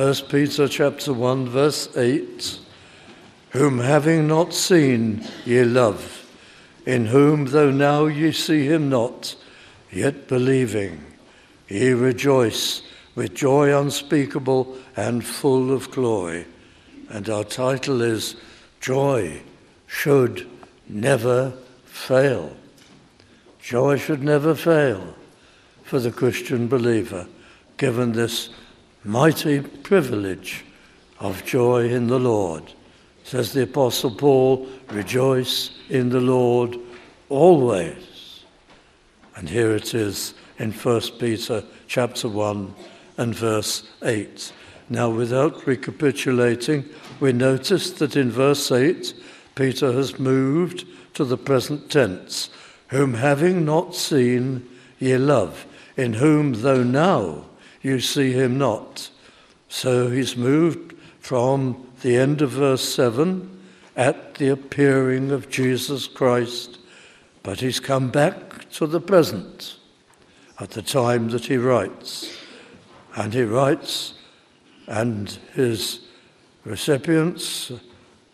1 Peter chapter 1 verse 8 whom having not seen ye love in whom though now ye see him not yet believing ye rejoice with joy unspeakable and full of glory. And our title is joy should never fail. Joy should never fail for the Christian believer given this mighty privilege of joy in the Lord. Says the Apostle Paul, rejoice in the Lord always. And here it is in 1 Peter chapter 1 and verse 8. Now, without recapitulating, we notice that in verse 8, Peter has moved to the present tense, whom having not seen, ye love, in whom, though now you see him not. So he's moved from the end of verse 7 at the appearing of Jesus Christ, but he's come back to the present at the time that he writes. And he writes, and his recipients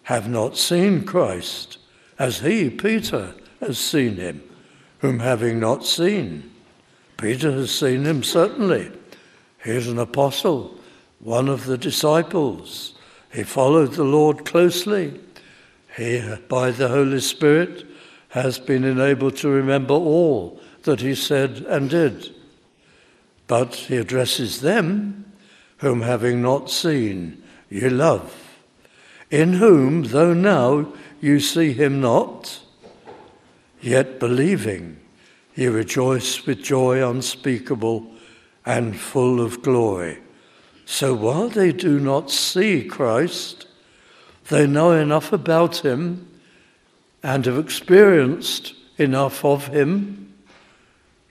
have not seen Christ as he, Peter, has seen him, whom having not seen. Peter has seen him certainly He's an apostle, one of the disciples. He followed the Lord closely. He, by the Holy Spirit, has been enabled to remember all that he said and did. But he addresses them, whom having not seen, ye love, in whom, though now you see him not, yet believing, ye rejoice with joy unspeakable and full of glory. So while they do not see Christ, they know enough about him and have experienced enough of him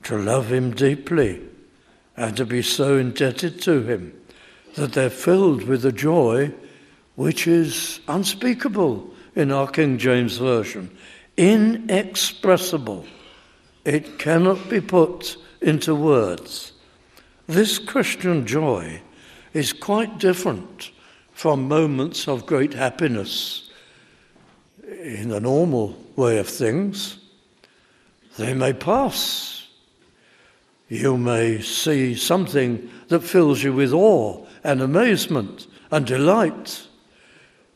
to love him deeply and to be so indebted to him that they're filled with a joy which is unspeakable in our King James Version, inexpressible. It cannot be put into words. This Christian joy is quite different from moments of great happiness in the normal way of things. They may pass. You may see something that fills you with awe and amazement and delight,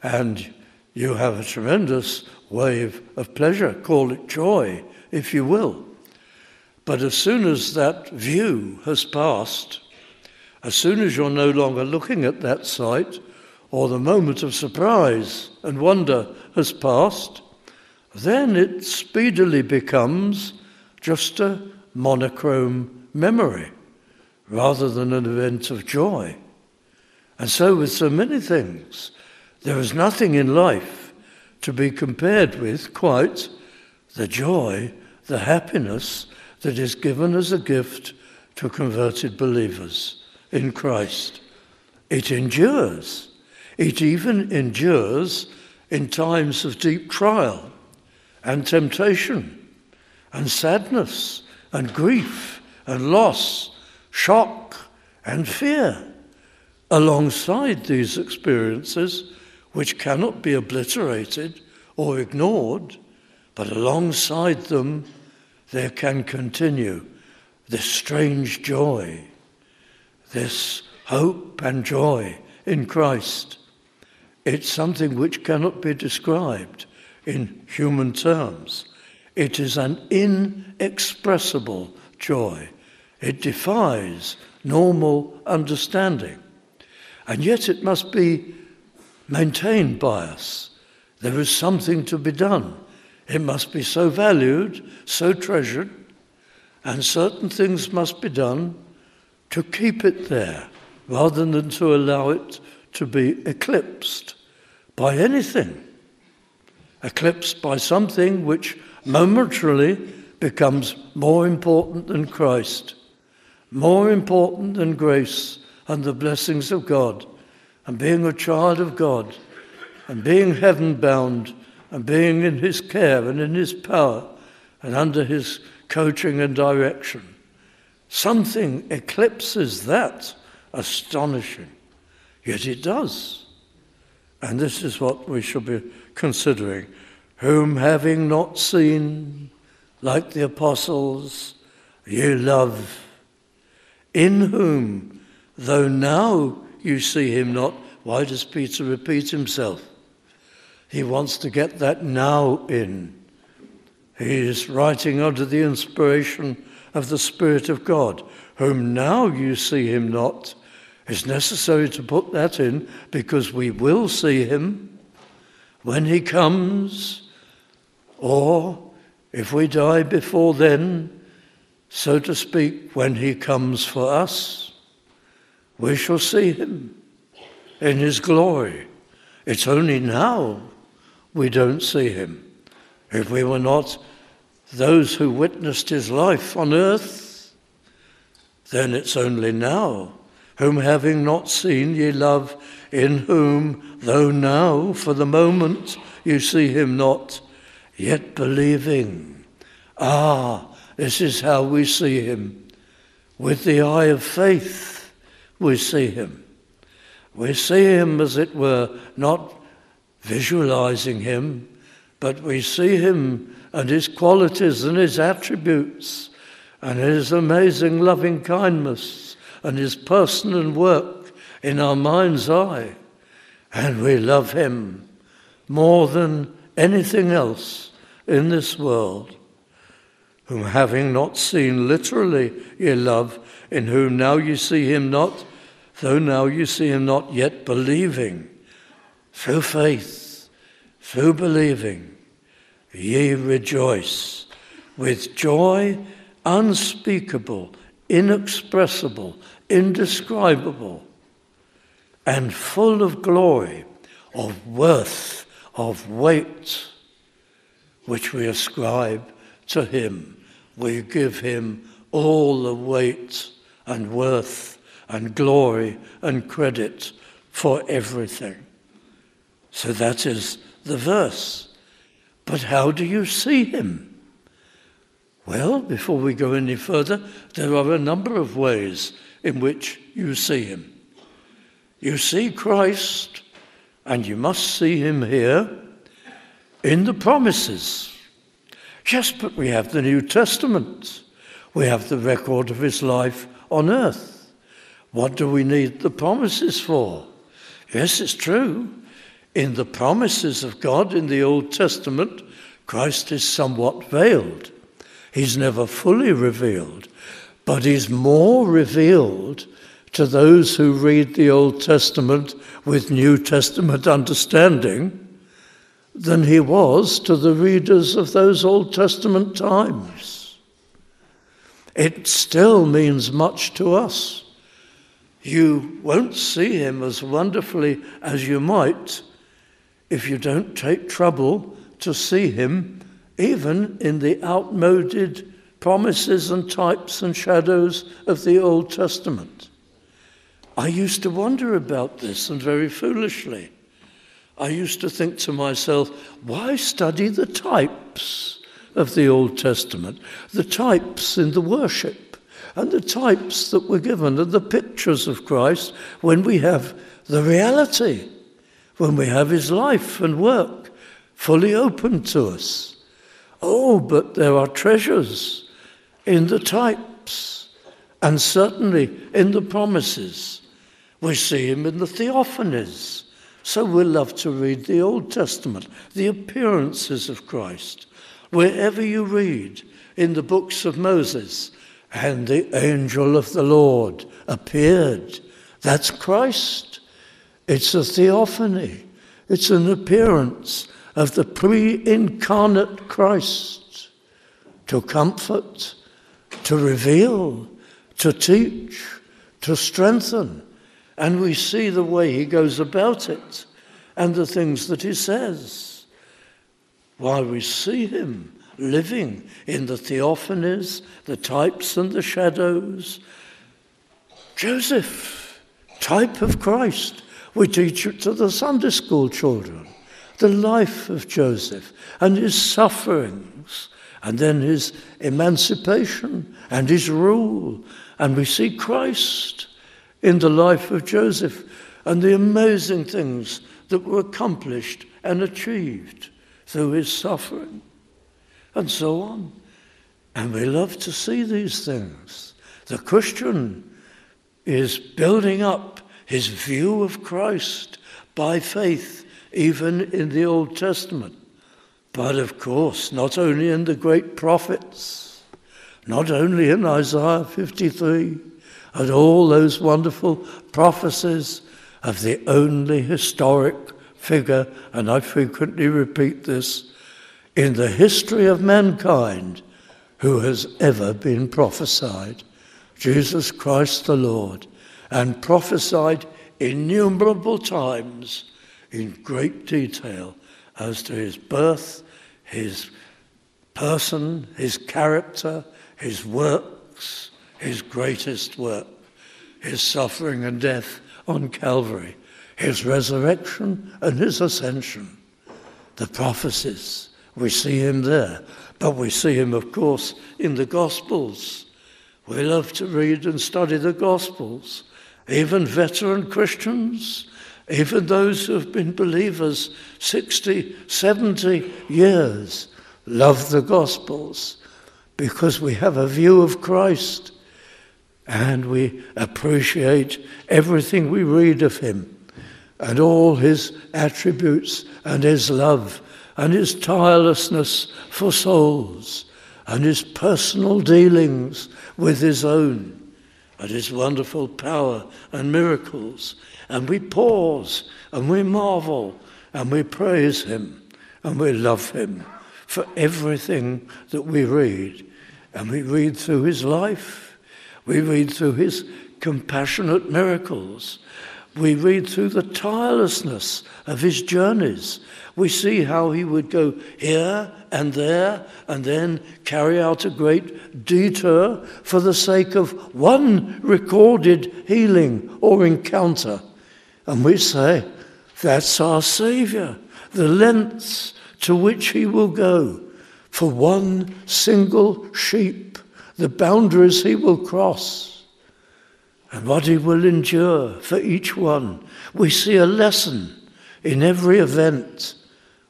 and you have a tremendous wave of pleasure. Call it joy, if you will. But as soon as that view has passed, as soon as you're no longer looking at that sight, or the moment of surprise and wonder has passed, then it speedily becomes just a monochrome memory rather than an event of joy. And so, with so many things, there is nothing in life to be compared with quite the joy, the happiness, that is given as a gift to converted believers in Christ. It endures. It even endures in times of deep trial and temptation and sadness and grief and loss, shock and fear. Alongside these experiences, which cannot be obliterated or ignored, but alongside them, there can continue this strange joy, this hope and joy in Christ. It's something which cannot be described in human terms. It is an inexpressible joy. It defies normal understanding. And yet it must be maintained by us. There is something to be done. It must be so valued, so treasured, and certain things must be done to keep it there rather than to allow it to be eclipsed by anything. Eclipsed by something which momentarily becomes more important than Christ, more important than grace and the blessings of God, and being a child of God, and being heaven bound and being in his care and in his power and under his coaching and direction. Something eclipses that astonishing. Yet it does. And this is what we should be considering. Whom having not seen, like the apostles, ye love, in whom, though now you see him not, why does Peter repeat himself? He wants to get that now in. He is writing under the inspiration of the Spirit of God, whom now you see him not. It's necessary to put that in because we will see him when he comes, or if we die before then, so to speak, when he comes for us, we shall see him in his glory. It's only now we don't see him. If we were not those who witnessed his life on earth, then it's only now, whom having not seen ye love, in whom, though now for the moment you see him not, yet believing. Ah, this is how we see him. With the eye of faith, we see him. We see him, as it were, not visualizing him, but we see him and his qualities and his attributes and his amazing loving kindness and his person and work in our mind's eye. And we love him more than anything else in this world, whom having not seen literally ye love, in whom now you see him not, though now you see him not yet believing, through faith, through believing ye rejoice with joy unspeakable, inexpressible, indescribable, and full of glory, of worth, of weight, which we ascribe to him. We give him all the weight and worth and glory and credit for everything. So that is the verse. But how do you see him? Well, before we go any further, there are a number of ways in which you see him. You see Christ, and you must see him here in the promises. Yes, but we have the New Testament. We have the record of his life on earth. What do we need the promises for? Yes, it's true. In the promises of God in the Old Testament, Christ is somewhat veiled. He's never fully revealed, but he's more revealed to those who read the Old Testament with New Testament understanding than he was to the readers of those Old Testament times. It still means much to us. You won't see him as wonderfully as you might if you don't take trouble to see him, even in the outmoded promises and types and shadows of the Old Testament. I used to wonder about this, and very foolishly. I used to think to myself, why study the types of the Old Testament? The types in the worship, and the types that were given, and the pictures of Christ when we have the reality when we have his life and work fully open to us. Oh, but there are treasures in the types and certainly in the promises. We see him in the theophanies. So we love to read the Old Testament, the appearances of Christ. Wherever you read in the books of Moses, and the angel of the Lord appeared, that's Christ. It's a theophany, it's an appearance of the pre incarnate Christ to comfort, to reveal, to teach, to strengthen. And we see the way he goes about it and the things that he says. While we see him living in the theophanies, the types and the shadows, Joseph, type of Christ, we teach it to the Sunday school children. The life of Joseph and his sufferings, and then his emancipation and his rule. And we see Christ in the life of Joseph. and the amazing things that were accomplished and achieved through his suffering, and so on. And we love to see these things. The Christian is building up his view of Christ by faith, even in the Old Testament. But of course, not only in the great prophets, not only in Isaiah 53, and all those wonderful prophecies of the only historic figure, and I frequently repeat this, in the history of mankind who has ever been prophesied, Jesus Christ the Lord, and prophesied innumerable times in great detail as to his birth, his person, his character, his works, his greatest work, his suffering and death on Calvary, his resurrection and his ascension. The prophecies, we see him there, but we see him, of course, in the Gospels. We love to read and study the Gospels. Even veteran Christians, even those who have been believers 60, 70 years, love the Gospels because we have a view of Christ and we appreciate everything we read of him and all his attributes and his love and his tirelessness for souls and his personal dealings with his own and his wonderful power and miracles. And we pause and we marvel and we praise him and we love him for everything that we read. And we read through his life we read through his compassionate miracles. We read through the tirelessness of his journeys. We see how he would go here and there and then carry out a great detour for the sake of one recorded healing or encounter. And we say, that's our Saviour, the lengths to which he will go for one single sheep the boundaries he will cross, and what he will endure for each one. We see a lesson in every event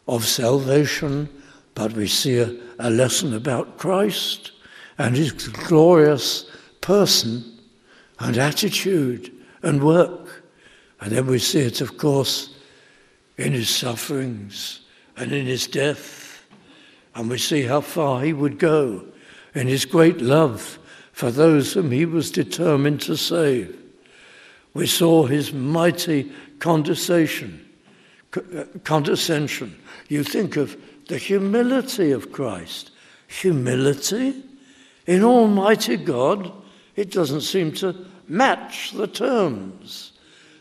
of salvation, but we see a, a lesson about Christ and his glorious person and attitude and work. And then we see it, of course, in his sufferings and in his death. And we see how far he would go in his great love for those whom he was determined to save. We saw his mighty condescension. Uh, condescension. You think of the humility of Christ. Humility in Almighty God, it doesn't seem to match the terms.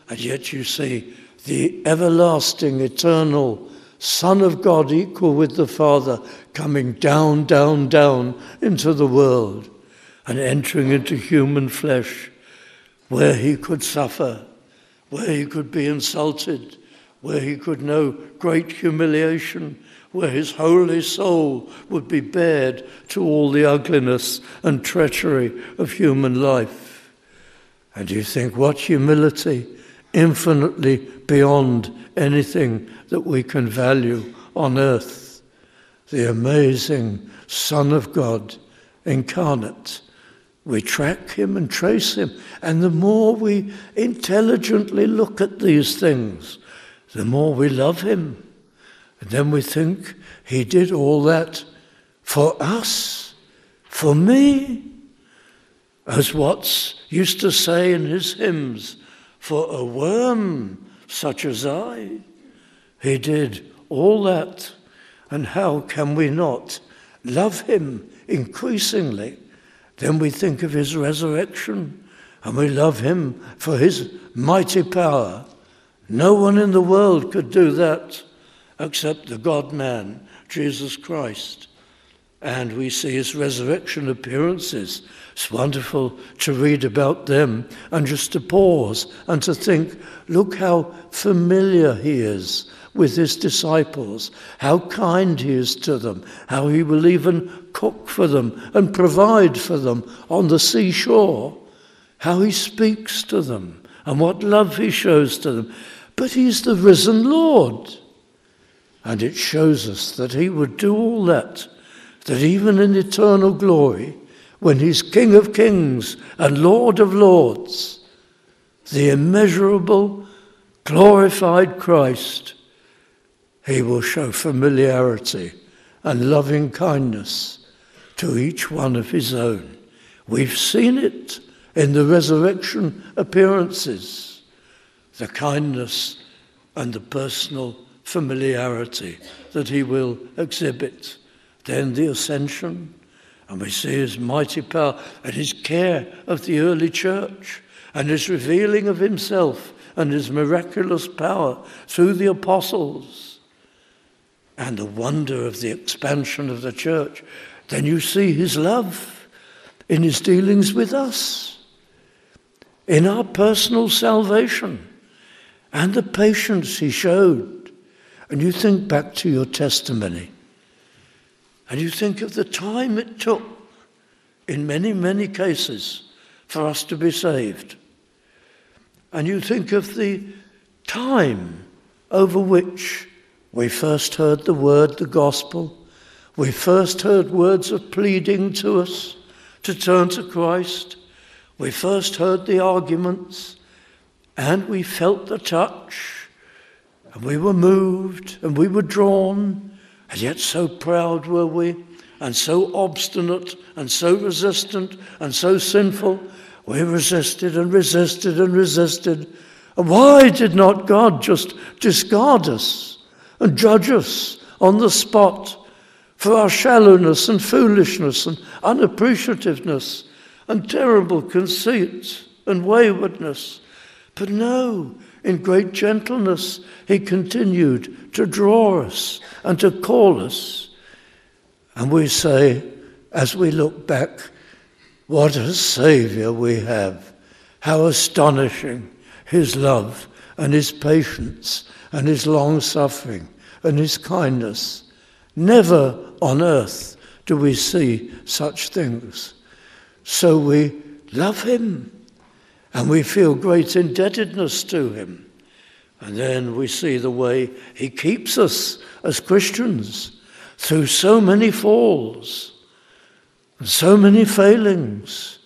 And yet you see the everlasting, eternal Son of God, equal with the Father, coming down, down, down into the world and entering into human flesh where he could suffer, where he could be insulted, where he could know great humiliation, where his holy soul would be bared to all the ugliness and treachery of human life. And you think, what humility, infinitely beyond anything that we can value on earth. The amazing Son of God incarnate. We track him and trace him. And the more we intelligently look at these things, the more we love him. And then we think he did all that for us, for me. As Watts used to say in his hymns, for a worm such as I. He did all that. And how can we not love him increasingly? Then we think of his resurrection and we love him for his mighty power. No one in the world could do that except the God man, Jesus Christ. And we see his resurrection appearances. It's wonderful to read about them and just to pause and to think, look how familiar he is with his disciples, how kind he is to them, how he will even cook for them and provide for them on the seashore, how he speaks to them and what love he shows to them. But he's the risen Lord. And it shows us that he would do all that, that even in eternal glory, when he's King of kings and Lord of lords, the immeasurable, glorified Christ, he will show familiarity and loving kindness to each one of his own. We've seen it in the resurrection appearances, the kindness and the personal familiarity that he will exhibit. Then the ascension, and we see his mighty power and his care of the early church and his revealing of himself and his miraculous power through the apostles and the wonder of the expansion of the church. Then you see his love in his dealings with us, in our personal salvation, and the patience he showed. And you think back to your testimony, and you think of the time it took in many, many cases for us to be saved. And you think of the time over which we first heard the word, the gospel, we first heard words of pleading to us to turn to Christ, we first heard the arguments, and we felt the touch and we were moved and we were drawn, and yet so proud were we, and so obstinate and so resistant and so sinful. We resisted and resisted and resisted. And why did not God just discard us and judge us on the spot for our shallowness and foolishness and unappreciativeness and terrible conceit and waywardness? But no, in great gentleness, he continued to draw us and to call us. And we say, as we look back, what a Saviour we have. How astonishing his love and his patience and his long suffering and his kindness. Never on earth do we see such things. So we love him and we feel great indebtedness to him. And then we see the way he keeps us as Christians through so many falls and so many failings.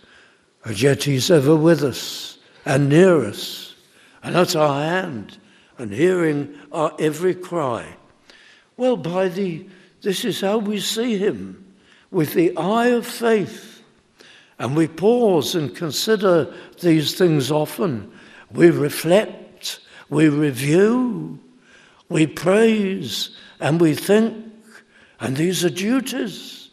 And yet he's ever with us and near us and at our hand and hearing our every cry. Well, by the, this is how we see him with the eye of faith and we pause and consider these things often. We reflect, we review, we praise, and we think. And these are duties.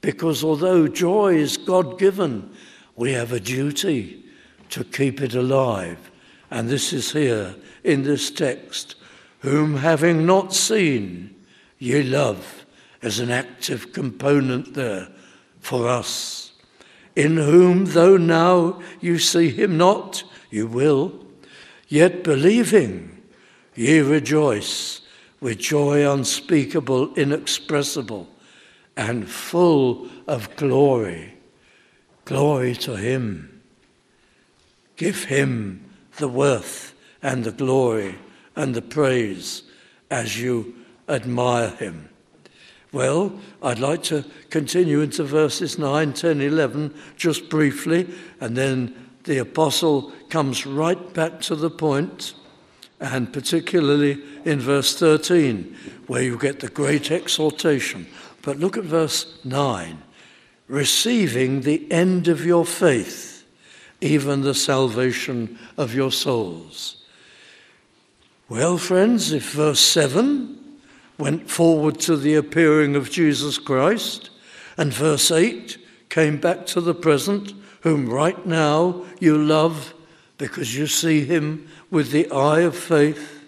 Because although joy is God given, we have a duty to keep it alive. And this is here in this text whom having not seen, ye love, as an active component there for us in whom, though now you see him not, you will, yet believing, ye rejoice with joy unspeakable, inexpressible, and full of glory. Glory to him. Give him the worth and the glory and the praise as you admire him. Well, I'd like to continue into verses 9, 10, 11, just briefly, and then the apostle comes right back to the point, and particularly in verse 13, where you get the great exhortation. But look at verse 9 receiving the end of your faith, even the salvation of your souls. Well, friends, if verse 7 went forward to the appearing of Jesus Christ, and verse 8 came back to the present, whom right now you love because you see him with the eye of faith.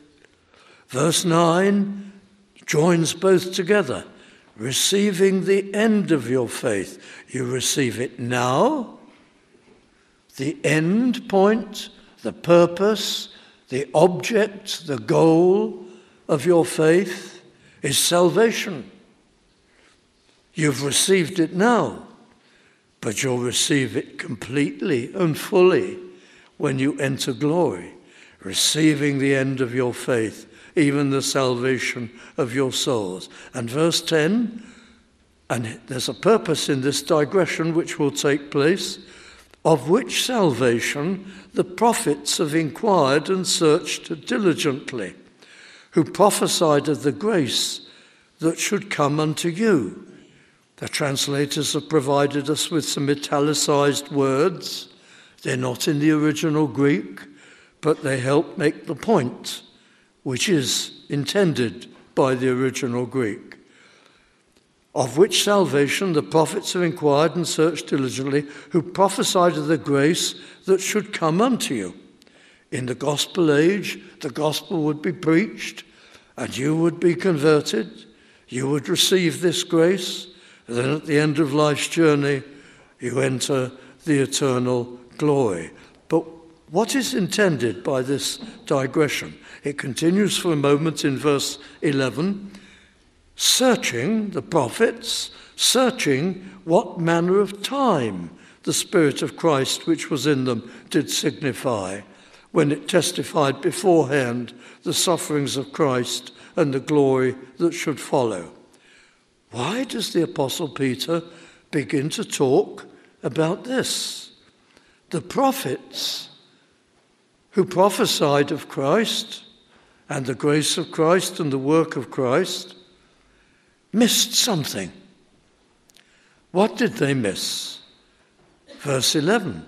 Verse 9 joins both together, receiving the end of your faith. You receive it now, the end point, the purpose, the object, the goal of your faith is salvation. You've received it now, but you'll receive it completely and fully when you enter glory, receiving the end of your faith, even the salvation of your souls. And verse 10, and there's a purpose in this digression which will take place, of which salvation the prophets have inquired and searched diligently, who prophesied of the grace that should come unto you. The translators have provided us with some italicized words. They're not in the original Greek, but they help make the point, which is intended by the original Greek. Of which salvation the prophets have inquired and searched diligently, who prophesied of the grace that should come unto you. In the gospel age, the gospel would be preached, and you would be converted. You would receive this grace. And then at the end of life's journey, you enter the eternal glory. But what is intended by this digression? It continues for a moment in verse 11 searching the prophets, searching what manner of time the Spirit of Christ which was in them did signify, when it testified beforehand the sufferings of Christ and the glory that should follow. Why does the Apostle Peter begin to talk about this? The prophets who prophesied of Christ and the grace of Christ and the work of Christ missed something. What did they miss? Verse 11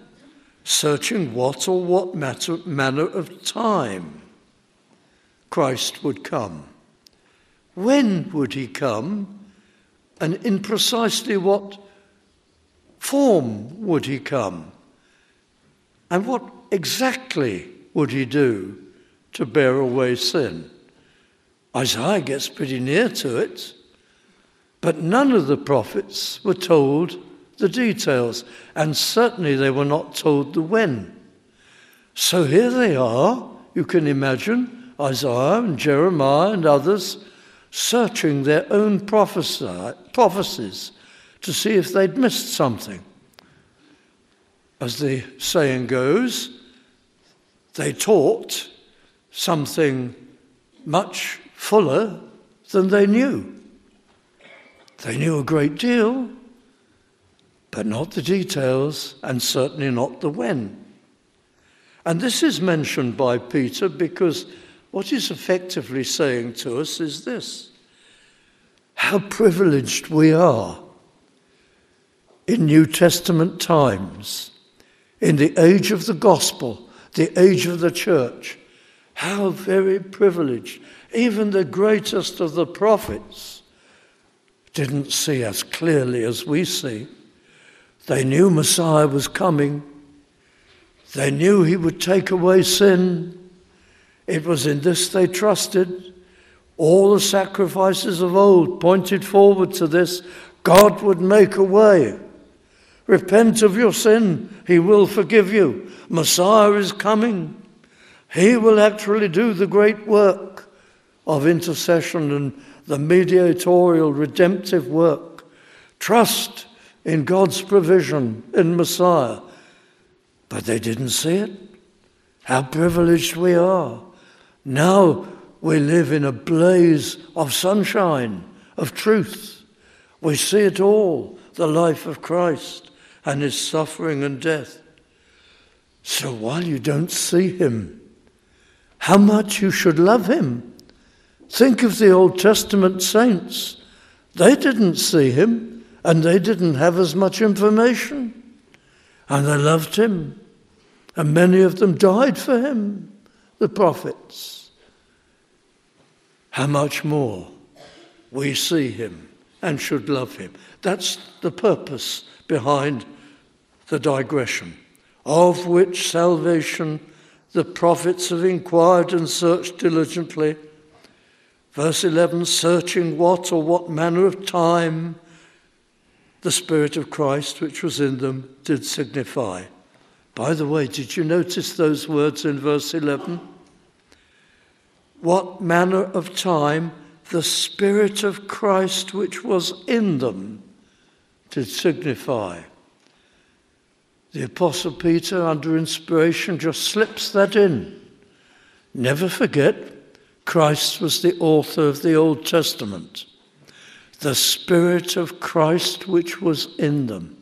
searching what or what matter, manner of time Christ would come. When would he come? And in precisely what form would he come? And what exactly would he do to bear away sin? Isaiah gets pretty near to it, but none of the prophets were told the details, and certainly they were not told the when. So here they are, you can imagine, Isaiah and Jeremiah and others searching their own prophecies to see if they'd missed something. As the saying goes, they taught something much fuller than they knew. They knew a great deal, but not the details, and certainly not the when. And this is mentioned by Peter because what he's effectively saying to us is this how privileged we are in New Testament times, in the age of the gospel, the age of the church. How very privileged. Even the greatest of the prophets didn't see as clearly as we see. They knew Messiah was coming. They knew he would take away sin. It was in this they trusted. All the sacrifices of old pointed forward to this. God would make a way. Repent of your sin, he will forgive you. Messiah is coming. He will actually do the great work of intercession and the mediatorial redemptive work. Trust in God's provision in Messiah. But they didn't see it. How privileged we are. Now we live in a blaze of sunshine, of truth. We see it all the life of Christ and his suffering and death. So while you don't see him, how much you should love him. Think of the Old Testament saints. They didn't see him and they didn't have as much information. And they loved him. And many of them died for him, the prophets how much more we see him and should love him. That's the purpose behind the digression, of which salvation the prophets have inquired and searched diligently. Verse 11 searching what or what manner of time the Spirit of Christ which was in them did signify. By the way, did you notice those words in verse 11? What manner of time the Spirit of Christ which was in them did signify. The Apostle Peter, under inspiration, just slips that in. Never forget, Christ was the author of the Old Testament. The Spirit of Christ which was in them.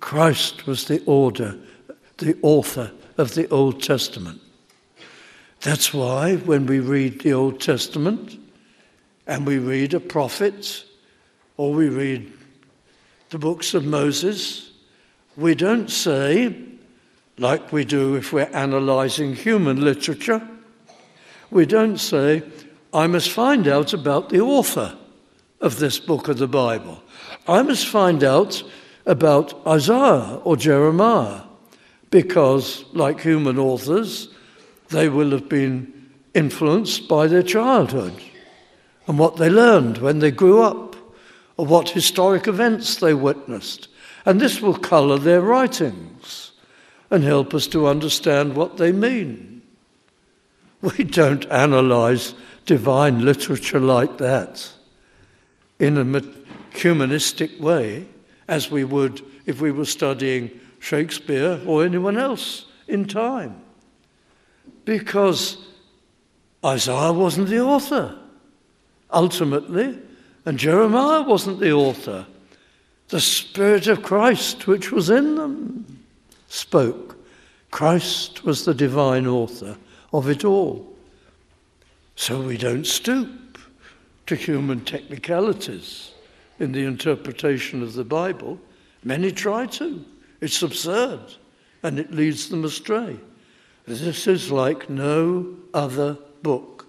Christ was the order, the author of the Old Testament. That's why when we read the Old Testament and we read a prophet or we read the books of Moses, we don't say, like we do if we're analyzing human literature, we don't say, I must find out about the author of this book of the Bible. I must find out about Isaiah or Jeremiah, because, like human authors, they will have been influenced by their childhood and what they learned when they grew up, or what historic events they witnessed. And this will colour their writings and help us to understand what they mean. We don't analyse divine literature like that in a humanistic way as we would if we were studying Shakespeare or anyone else in time. Because Isaiah wasn't the author, ultimately, and Jeremiah wasn't the author. The Spirit of Christ, which was in them, spoke. Christ was the divine author of it all. So we don't stoop to human technicalities in the interpretation of the Bible. Many try to. It's absurd and it leads them astray. This is like no other book.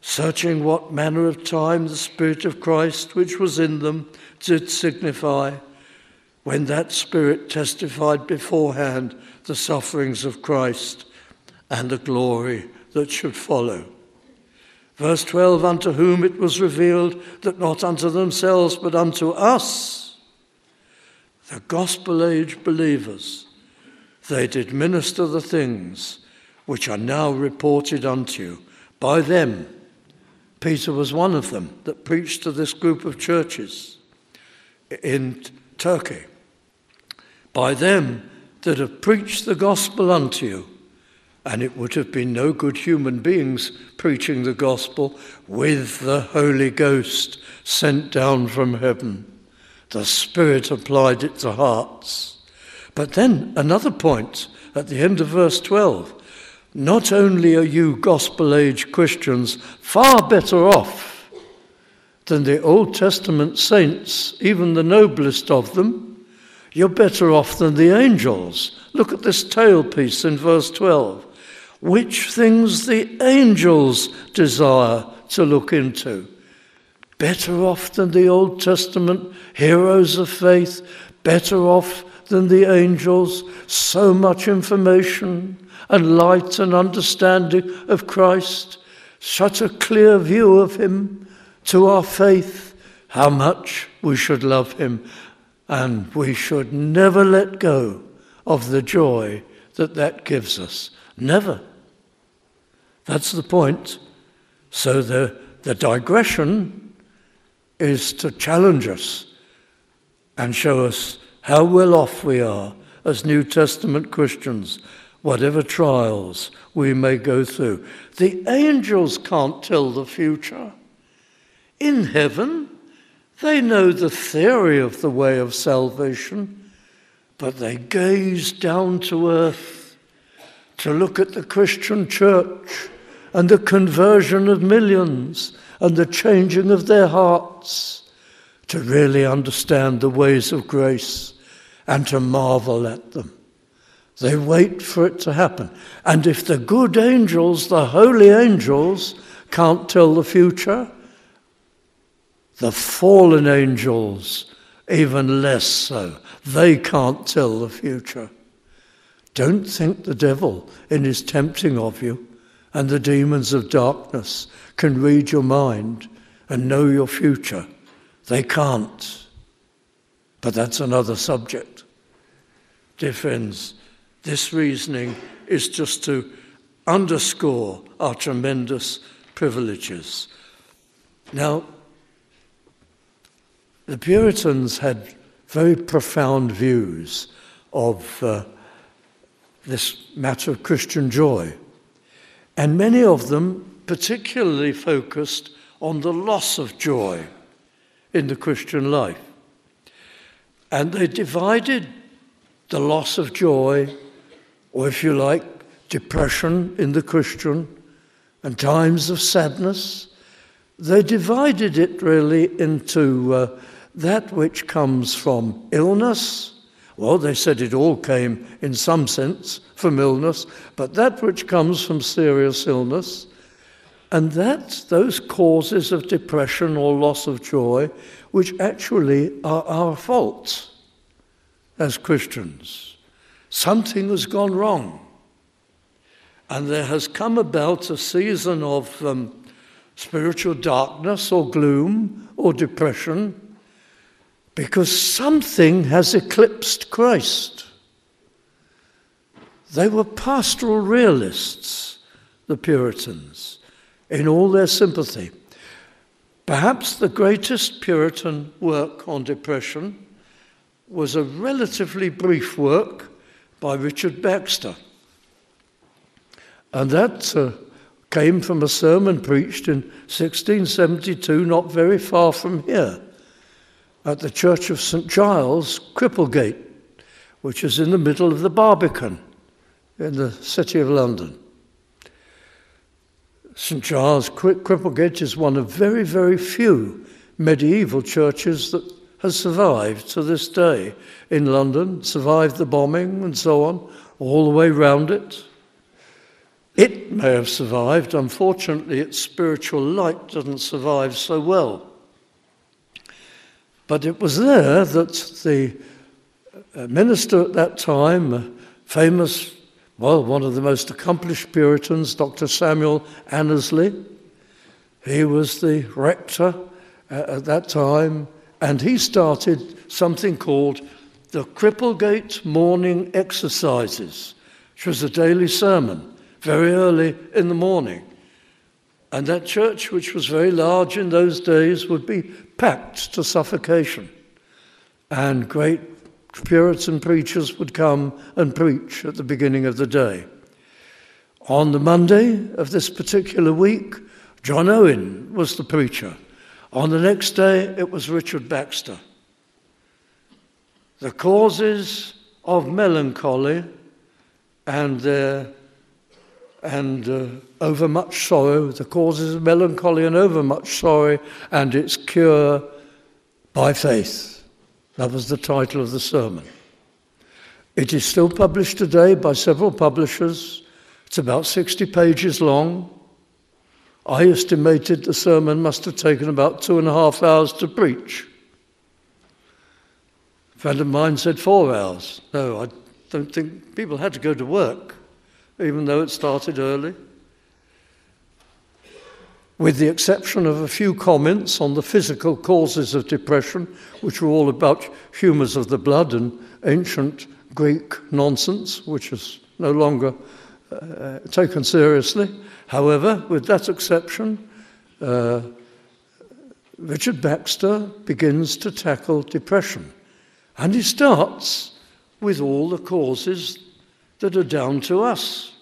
Searching what manner of time the Spirit of Christ which was in them did signify, when that Spirit testified beforehand the sufferings of Christ and the glory that should follow. Verse 12 Unto whom it was revealed that not unto themselves, but unto us, the gospel age believers, they did minister the things which are now reported unto you by them. Peter was one of them that preached to this group of churches in Turkey. By them that have preached the gospel unto you and it would have been no good human beings preaching the gospel with the Holy Ghost sent down from heaven. The Spirit applied it to hearts. But then another point at the end of verse 12 not only are you gospel age Christians far better off than the Old Testament saints, even the noblest of them, you're better off than the angels. Look at this tailpiece in verse 12 which things the angels desire to look into. Better off than the Old Testament heroes of faith, better off than the angels, so much information and light and understanding of Christ, such a clear view of Him to our faith, how much we should love Him, and we should never let go of the joy that that gives us. Never. That's the point. So the, the digression is to challenge us and show us how well off we are as New Testament Christians, whatever trials we may go through. The angels can't tell the future. In heaven, they know the theory of the way of salvation, but they gaze down to earth to look at the Christian church and the conversion of millions and the changing of their hearts to really understand the ways of grace and to marvel at them. They wait for it to happen. And if the good angels, the holy angels, can't tell the future, the fallen angels, even less so. They can't tell the future. Don't think the devil, in his tempting of you, and the demons of darkness can read your mind and know your future. They can't. But that's another subject. Friends, this reasoning is just to underscore our tremendous privileges. Now, the Puritans had very profound views of uh, this matter of Christian joy. And many of them particularly focused on the loss of joy in the Christian life. And they divided the loss of joy, or if you like, depression in the Christian, and times of sadness. They divided it really into uh, that which comes from illness. Well, they said it all came in some sense from illness, but that which comes from serious illness, and that those causes of depression or loss of joy, which actually are our fault as Christians. Something has gone wrong. And there has come about a season of um, spiritual darkness or gloom or depression because something has eclipsed Christ. They were pastoral realists, the Puritans, in all their sympathy. Perhaps the greatest Puritan work on depression was a relatively brief work by Richard Baxter. And that uh, came from a sermon preached in 1672, not very far from here, at the Church of St Giles, Cripplegate, which is in the middle of the Barbican in the City of London. St Giles Cripplegate is one of very, very few medieval churches that has survived to this day in London, survived the bombing and so on, all the way round it. It may have survived, unfortunately, its spiritual light doesn't survive so well. But it was there that the uh, minister at that time, famous well, one of the most accomplished Puritans, Dr. Samuel Annesley, he was the rector at that time, and he started something called the Cripplegate Morning Exercises, which was a daily sermon, very early in the morning. And that church, which was very large in those days, would be packed to suffocation. And great Puritan preachers would come and preach at the beginning of the day. On the Monday of this particular week, John Owen was the preacher. On the next day, it was Richard Baxter. The causes of melancholy and and uh, over much sorrow, the causes of melancholy and overmuch sorrow, and its cure by faith. That was the title of the sermon. It is still published today by several publishers. It's about 60 pages long. I estimated the sermon must have taken about two and a half hours to preach. A friend of mine said four hours. No, I don't think people had to go to work, even though it started early with the exception of a few comments on the physical causes of depression, which were all about humours of the blood and ancient Greek nonsense, which is no longer uh, taken seriously. However, with that exception, uh, Richard Baxter begins to tackle depression. And he starts with all the causes that are down to us.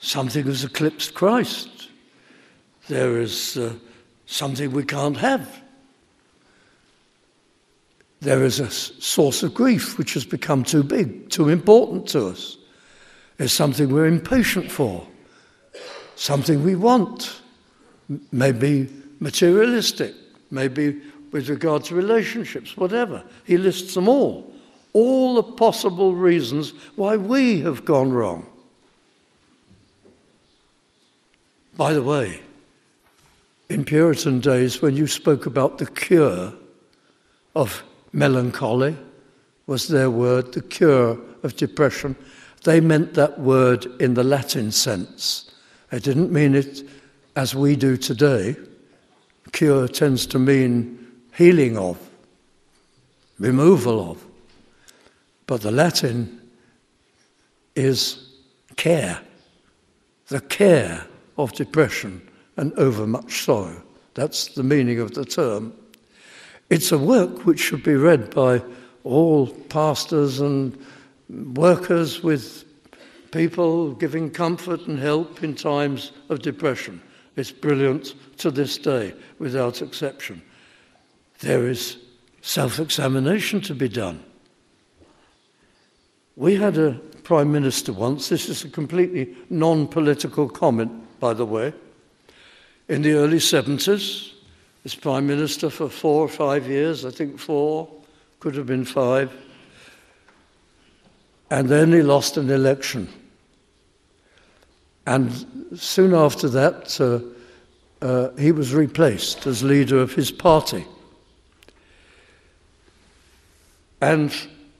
Something has eclipsed Christ there is uh, something we can't have. There is a source of grief which has become too big, too important to us. There's something we're impatient for, something we want, maybe materialistic, maybe with regard to relationships, whatever. He lists them all. All the possible reasons why we have gone wrong. By the way, in Puritan days, when you spoke about the cure of melancholy, was their word, the cure of depression, they meant that word in the Latin sense. They didn't mean it as we do today. Cure tends to mean healing of, removal of. But the Latin is care, the care of depression and overmuch sorrow. That's the meaning of the term. It's a work which should be read by all pastors and workers with people giving comfort and help in times of depression. It's brilliant to this day, without exception. There is self examination to be done. We had a prime minister once, this is a completely non political comment, by the way. In the early 70s, this prime minister for four or five years, I think four, could have been five. And then he lost an election. And soon after that, uh, uh, he was replaced as leader of his party. And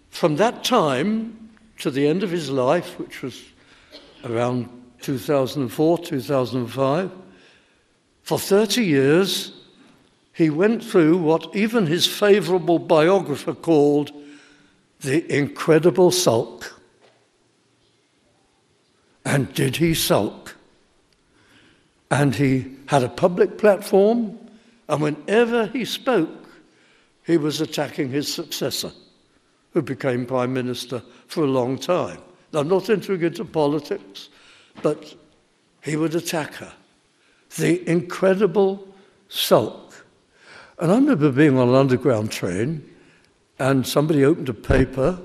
from that time to the end of his life, which was around 2004, 2005, for 30 years, he went through what even his favorable biographer called the incredible sulk. And did he sulk? And he had a public platform, and whenever he spoke, he was attacking his successor, who became Prime Minister for a long time. I'm not entering into politics, but he would attack her. The incredible sulk. And I remember being on an underground train, and somebody opened a paper,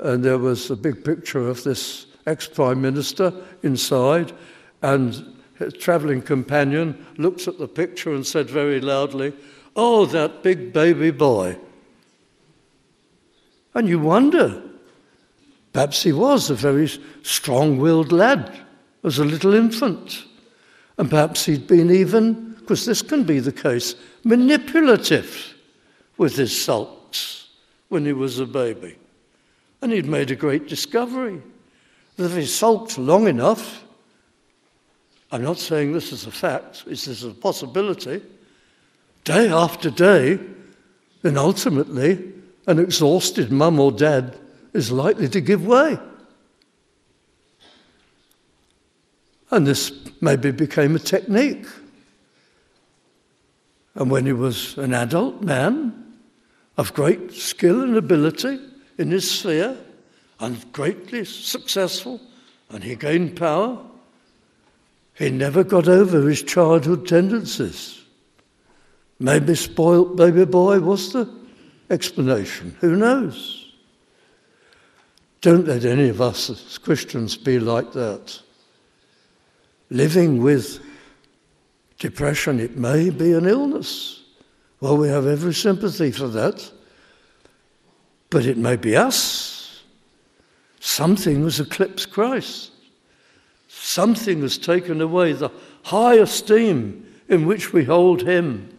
and there was a big picture of this ex prime minister inside, and his travelling companion looked at the picture and said very loudly, Oh, that big baby boy. And you wonder, perhaps he was a very strong willed lad as a little infant. And perhaps he'd been even, because this can be the case, manipulative with his sulks when he was a baby. And he'd made a great discovery that if he sulked long enough, I'm not saying this is a fact, this is a possibility, day after day, then ultimately an exhausted mum or dad is likely to give way. And this maybe became a technique. And when he was an adult man of great skill and ability in his sphere, and greatly successful, and he gained power, he never got over his childhood tendencies. Maybe spoilt baby boy was the explanation. Who knows? Don't let any of us as Christians be like that. Living with depression, it may be an illness. Well, we have every sympathy for that. But it may be us. Something has eclipsed Christ. Something has taken away the high esteem in which we hold Him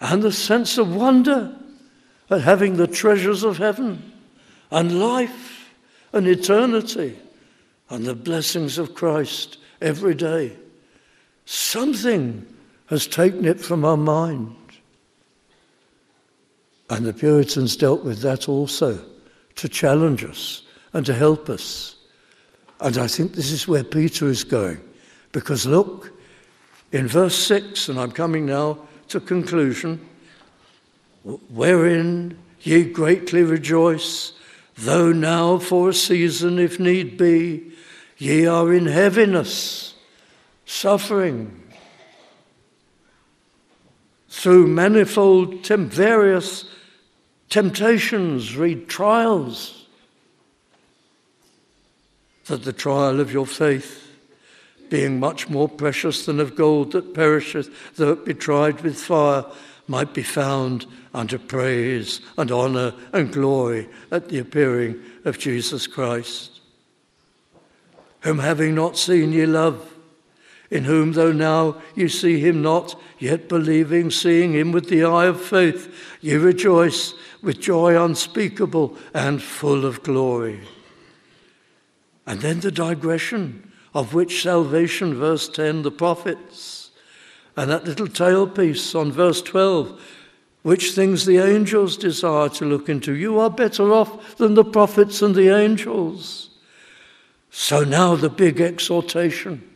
and the sense of wonder at having the treasures of heaven and life and eternity and the blessings of Christ every day. Something has taken it from our mind. And the Puritans dealt with that also to challenge us and to help us. And I think this is where Peter is going. Because look, in verse 6, and I'm coming now to conclusion, wherein ye greatly rejoice, though now for a season, if need be, Ye are in heaviness, suffering through manifold, various temptations, read trials, that the trial of your faith, being much more precious than of gold that perisheth, though it be tried with fire, might be found unto praise and honour and glory at the appearing of Jesus Christ. Whom having not seen ye love, in whom though now you see him not, yet believing, seeing him with the eye of faith, ye rejoice with joy unspeakable and full of glory. And then the digression of which salvation, verse 10, the prophets, and that little tailpiece on verse 12, which things the angels desire to look into. You are better off than the prophets and the angels. So now the big exhortation.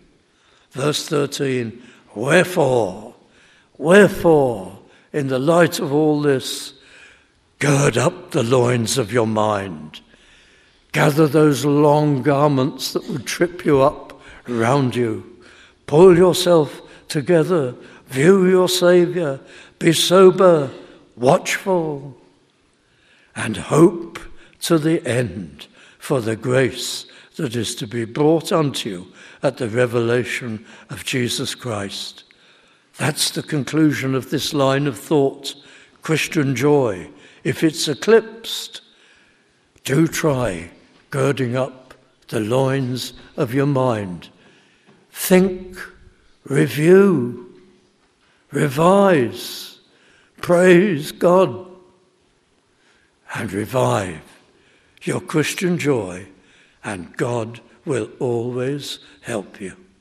Verse 13 Wherefore, wherefore, in the light of all this, Gird up the loins of your mind. Gather those long garments that would trip you up round you. Pull yourself together. View your Saviour. Be sober, watchful, and hope to the end for the grace that is to be brought unto you at the revelation of Jesus Christ. That's the conclusion of this line of thought Christian joy. If it's eclipsed, do try girding up the loins of your mind. Think, review, revise, praise God, and revive your Christian joy, and God will always help you.